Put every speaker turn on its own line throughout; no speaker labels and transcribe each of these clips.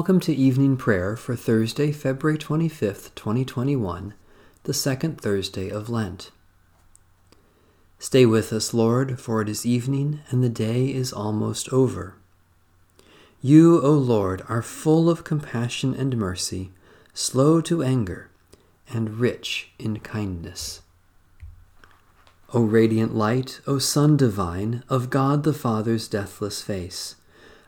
Welcome to evening prayer for Thursday, February 25th, 2021, the second Thursday of Lent. Stay with us, Lord, for it is evening and the day is almost over. You, O Lord, are full of compassion and mercy, slow to anger, and rich in kindness. O radiant light, O Sun divine, of God the Father's deathless face,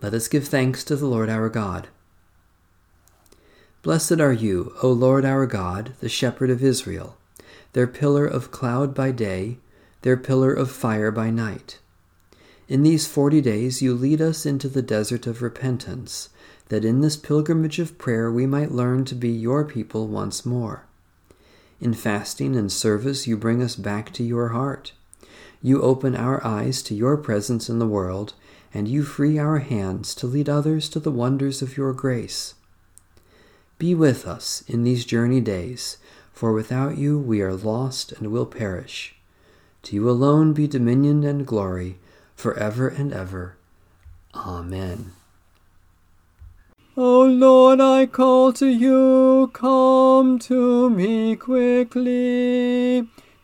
Let us give thanks to the Lord our God. Blessed are you, O Lord our God, the shepherd of Israel, their pillar of cloud by day, their pillar of fire by night. In these forty days you lead us into the desert of repentance, that in this pilgrimage of prayer we might learn to be your people once more. In fasting and service you bring us back to your heart. You open our eyes to your presence in the world and you free our hands to lead others to the wonders of your grace. Be with us in these journey days, for without you we are lost and will perish. To you alone be dominion and glory, for ever and ever. Amen.
O Lord, I call to you, come to me quickly.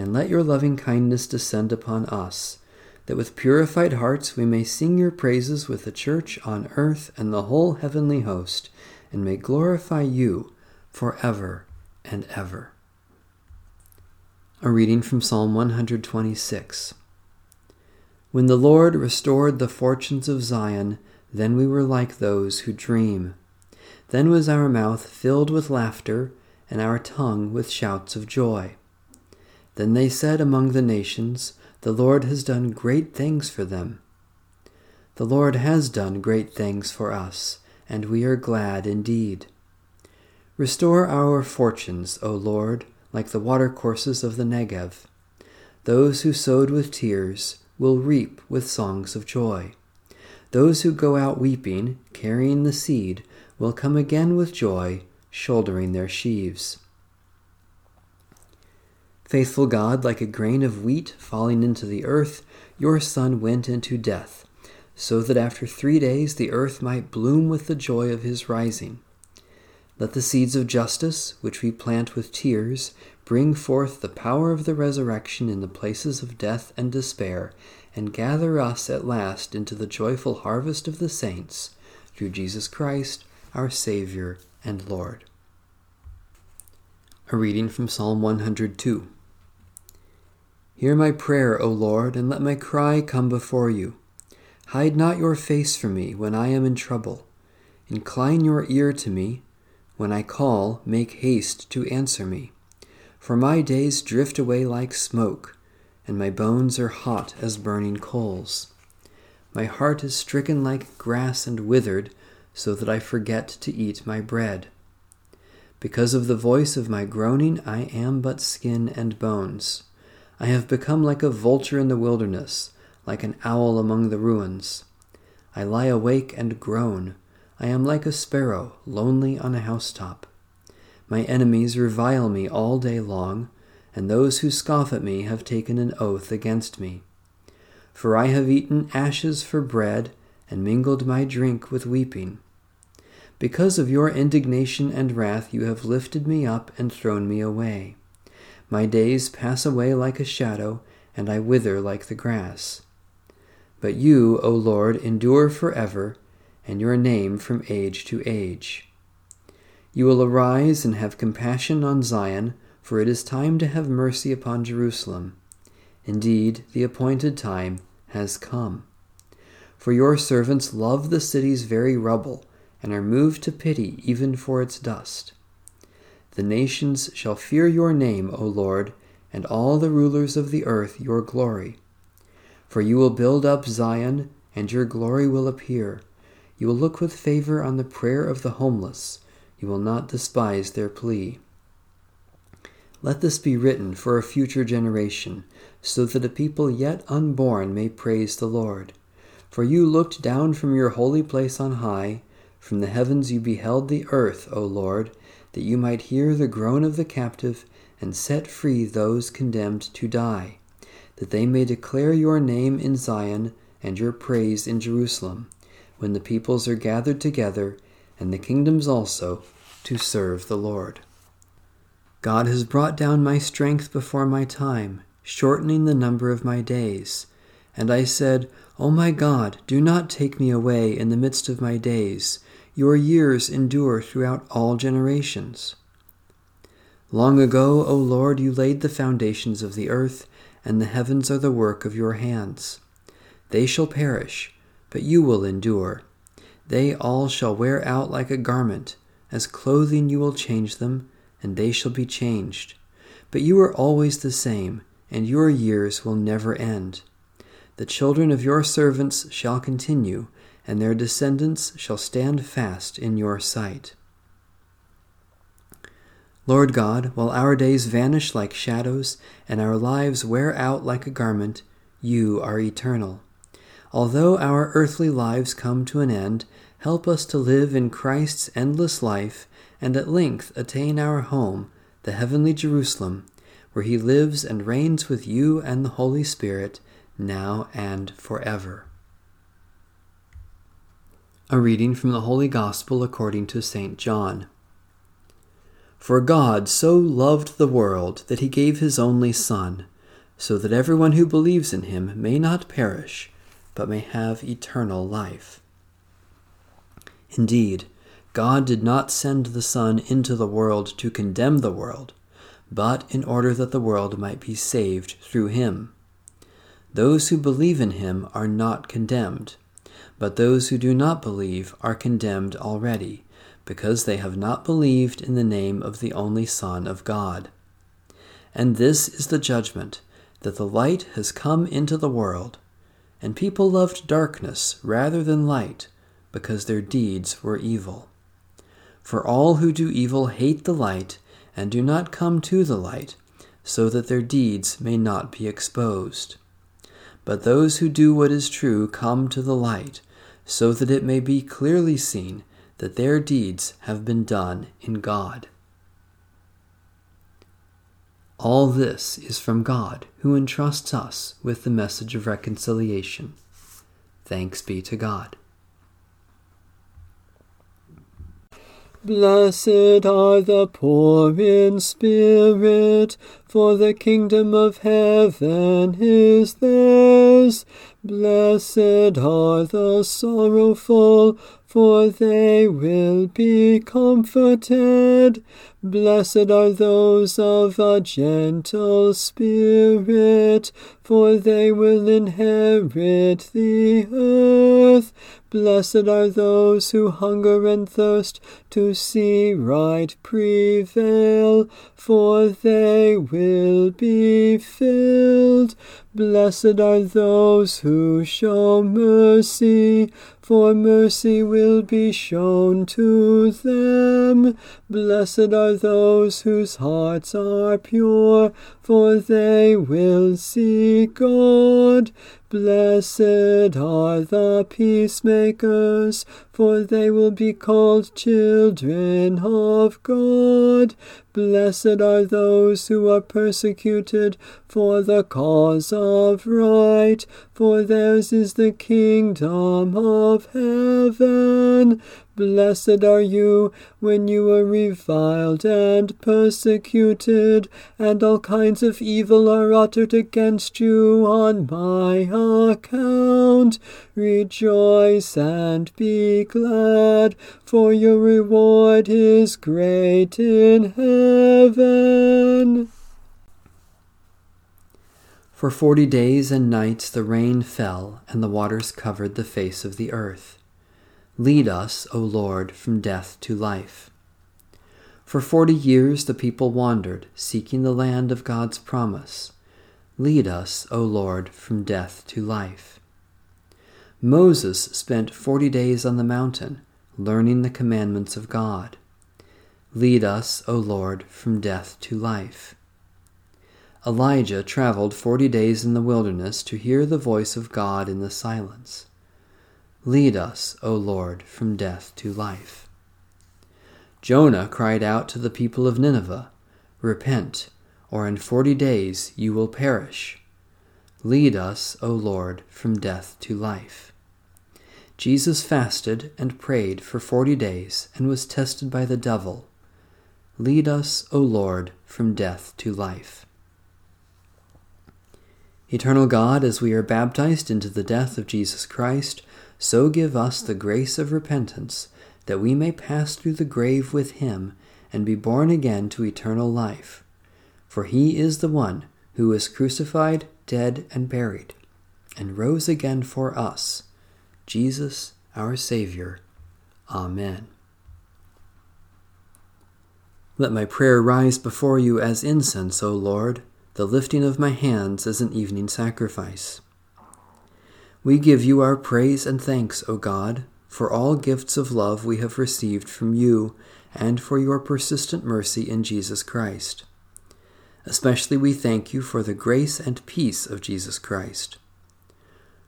and let your loving kindness descend upon us, that with purified hearts we may sing your praises with the church on earth and the whole heavenly host, and may glorify you for ever and ever. A reading from Psalm 126. When the Lord restored the fortunes of Zion, then we were like those who dream. Then was our mouth filled with laughter, and our tongue with shouts of joy. Then they said among the nations, The Lord has done great things for them. The Lord has done great things for us, and we are glad indeed. Restore our fortunes, O Lord, like the watercourses of the Negev. Those who sowed with tears, will reap with songs of joy. Those who go out weeping, carrying the seed, will come again with joy, shouldering their sheaves. Faithful God, like a grain of wheat falling into the earth, your Son went into death, so that after three days the earth might bloom with the joy of his rising. Let the seeds of justice, which we plant with tears, bring forth the power of the resurrection in the places of death and despair, and gather us at last into the joyful harvest of the saints, through Jesus Christ, our Savior and Lord. A reading from Psalm 102. Hear my prayer, O Lord, and let my cry come before you. Hide not your face from me when I am in trouble. Incline your ear to me. When I call, make haste to answer me. For my days drift away like smoke, and my bones are hot as burning coals. My heart is stricken like grass and withered, so that I forget to eat my bread. Because of the voice of my groaning, I am but skin and bones. I have become like a vulture in the wilderness, like an owl among the ruins. I lie awake and groan. I am like a sparrow, lonely on a housetop. My enemies revile me all day long, and those who scoff at me have taken an oath against me. For I have eaten ashes for bread, and mingled my drink with weeping. Because of your indignation and wrath, you have lifted me up and thrown me away. My days pass away like a shadow, and I wither like the grass. But you, O Lord, endure forever, and your name from age to age. You will arise and have compassion on Zion, for it is time to have mercy upon Jerusalem. Indeed, the appointed time has come. For your servants love the city's very rubble, and are moved to pity even for its dust. The nations shall fear your name, O Lord, and all the rulers of the earth your glory. For you will build up Zion, and your glory will appear. You will look with favor on the prayer of the homeless. You will not despise their plea. Let this be written for a future generation, so that a people yet unborn may praise the Lord. For you looked down from your holy place on high, from the heavens you beheld the earth, O Lord that you might hear the groan of the captive and set free those condemned to die, that they may declare your name in Zion and your praise in Jerusalem, when the peoples are gathered together, and the kingdoms also, to serve the Lord. God has brought down my strength before my time, shortening the number of my days. And I said, O my God, do not take me away in the midst of my days your years endure throughout all generations. Long ago, O Lord, you laid the foundations of the earth, and the heavens are the work of your hands. They shall perish, but you will endure. They all shall wear out like a garment. As clothing you will change them, and they shall be changed. But you are always the same, and your years will never end. The children of your servants shall continue and their descendants shall stand fast in your sight. Lord God, while our days vanish like shadows and our lives wear out like a garment, you are eternal. Although our earthly lives come to an end, help us to live in Christ's endless life and at length attain our home, the heavenly Jerusalem, where he lives and reigns with you and the Holy Spirit, now and forever. A reading from the Holy Gospel according to St. John. For God so loved the world that he gave his only Son, so that everyone who believes in him may not perish, but may have eternal life. Indeed, God did not send the Son into the world to condemn the world, but in order that the world might be saved through him. Those who believe in him are not condemned but those who do not believe are condemned already, because they have not believed in the name of the only Son of God. And this is the judgment that the light has come into the world, and people loved darkness rather than light, because their deeds were evil. For all who do evil hate the light and do not come to the light, so that their deeds may not be exposed. But those who do what is true come to the light so that it may be clearly seen that their deeds have been done in God. All this is from God, who entrusts us with the message of reconciliation. Thanks be to God.
Blessed are the poor in spirit, for the kingdom of heaven is theirs. Blessed are the sorrowful, for they will be comforted. Blessed are those of a gentle spirit, for they will inherit the earth. Blessed are those who hunger and thirst to see right prevail, for they will be filled. Blessed are those who show mercy, for mercy will be shown to them. Blessed are those whose hearts are pure, for they will see God. Blessed are the peacemakers, for they will be called children of God. Blessed are those who are persecuted for the cause of right, for theirs is the kingdom of heaven. Blessed are you when you are reviled and persecuted, and all kinds of evil are uttered against you on my account. Rejoice and be glad, for your reward is great in heaven.
For forty days and nights the rain fell, and the waters covered the face of the earth. Lead us, O Lord, from death to life. For forty years the people wandered, seeking the land of God's promise. Lead us, O Lord, from death to life. Moses spent forty days on the mountain, learning the commandments of God. Lead us, O Lord, from death to life. Elijah traveled forty days in the wilderness to hear the voice of God in the silence. Lead us, O Lord, from death to life. Jonah cried out to the people of Nineveh, Repent, or in forty days you will perish. Lead us, O Lord, from death to life. Jesus fasted and prayed for forty days and was tested by the devil. Lead us, O Lord, from death to life. Eternal God, as we are baptized into the death of Jesus Christ, so give us the grace of repentance, that we may pass through the grave with him and be born again to eternal life. For he is the one who was crucified, dead, and buried, and rose again for us, Jesus our Saviour. Amen. Let my prayer rise before you as incense, O Lord, the lifting of my hands as an evening sacrifice. We give you our praise and thanks, O God, for all gifts of love we have received from you and for your persistent mercy in Jesus Christ. Especially we thank you for the grace and peace of Jesus Christ,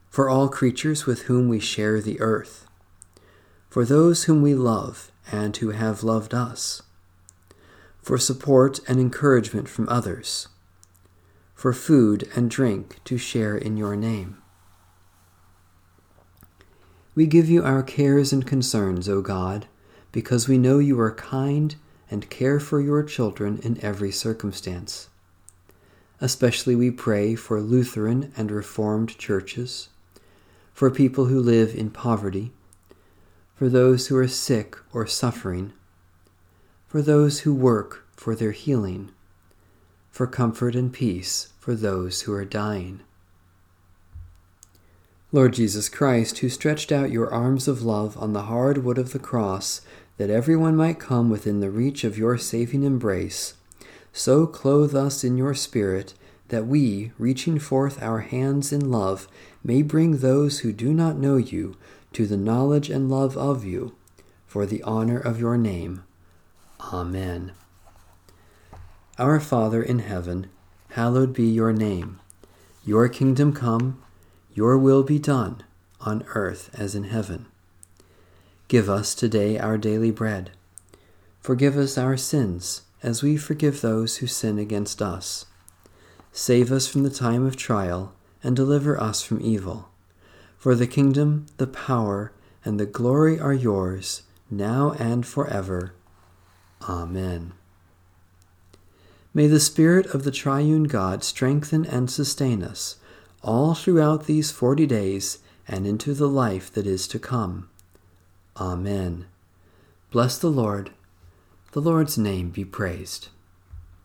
for all creatures with whom we share the earth, for those whom we love and who have loved us, for support and encouragement from others, for food and drink to share in your name. We give you our cares and concerns, O God, because we know you are kind and care for your children in every circumstance. Especially we pray for Lutheran and Reformed churches, for people who live in poverty, for those who are sick or suffering, for those who work for their healing, for comfort and peace for those who are dying. Lord Jesus Christ, who stretched out your arms of love on the hard wood of the cross, that everyone might come within the reach of your saving embrace, so clothe us in your Spirit, that we, reaching forth our hands in love, may bring those who do not know you to the knowledge and love of you, for the honor of your name. Amen. Our Father in heaven, hallowed be your name. Your kingdom come your will be done, on earth as in heaven. Give us today our daily bread. Forgive us our sins, as we forgive those who sin against us. Save us from the time of trial, and deliver us from evil. For the kingdom, the power, and the glory are yours, now and forever. Amen. May the Spirit of the triune God strengthen and sustain us all throughout these forty days and into the life that is to come. Amen. Bless the Lord. The Lord's name be praised.